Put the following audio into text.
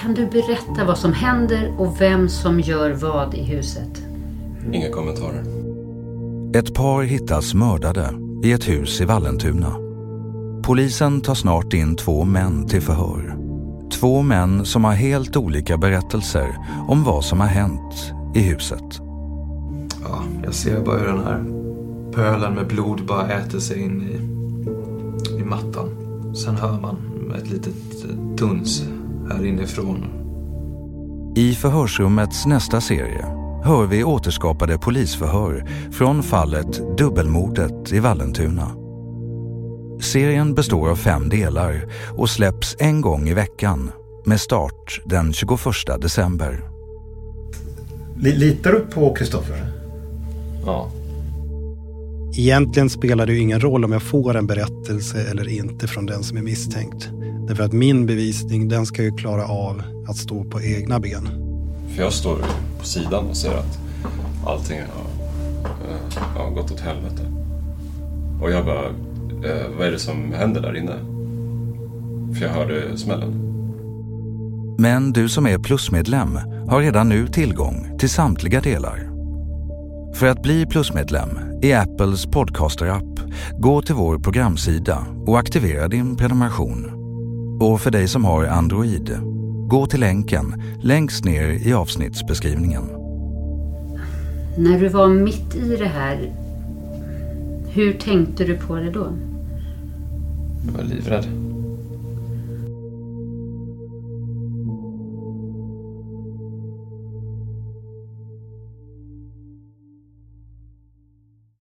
Kan du berätta vad som händer och vem som gör vad i huset? Inga kommentarer. Ett par hittas mördade i ett hus i Vallentuna. Polisen tar snart in två män till förhör. Två män som har helt olika berättelser om vad som har hänt i huset. Ja, jag ser bara hur den här pölen med blod bara äter sig in i, i mattan. Sen hör man ett litet duns här inifrån. I förhörsrummets nästa serie hör vi återskapade polisförhör från fallet Dubbelmordet i Vallentuna. Serien består av fem delar och släpps en gång i veckan med start den 21 december. Litar du på Kristoffer? Ja. Egentligen spelar det ju ingen roll om jag får en berättelse eller inte från den som är misstänkt. Därför att min bevisning den ska ju klara av att stå på egna ben. För jag står på sidan och ser att allting har, äh, har gått åt helvete. Och jag bara, äh, vad är det som händer där inne? För jag hörde smällen. Men du som är plusmedlem har redan nu tillgång till samtliga delar. För att bli plusmedlem i Apples podcaster-app, gå till vår programsida och aktivera din prenumeration. Och för dig som har Android, gå till länken längst ner i avsnittsbeskrivningen. När du var mitt i det här, hur tänkte du på det då? Jag var livrädd.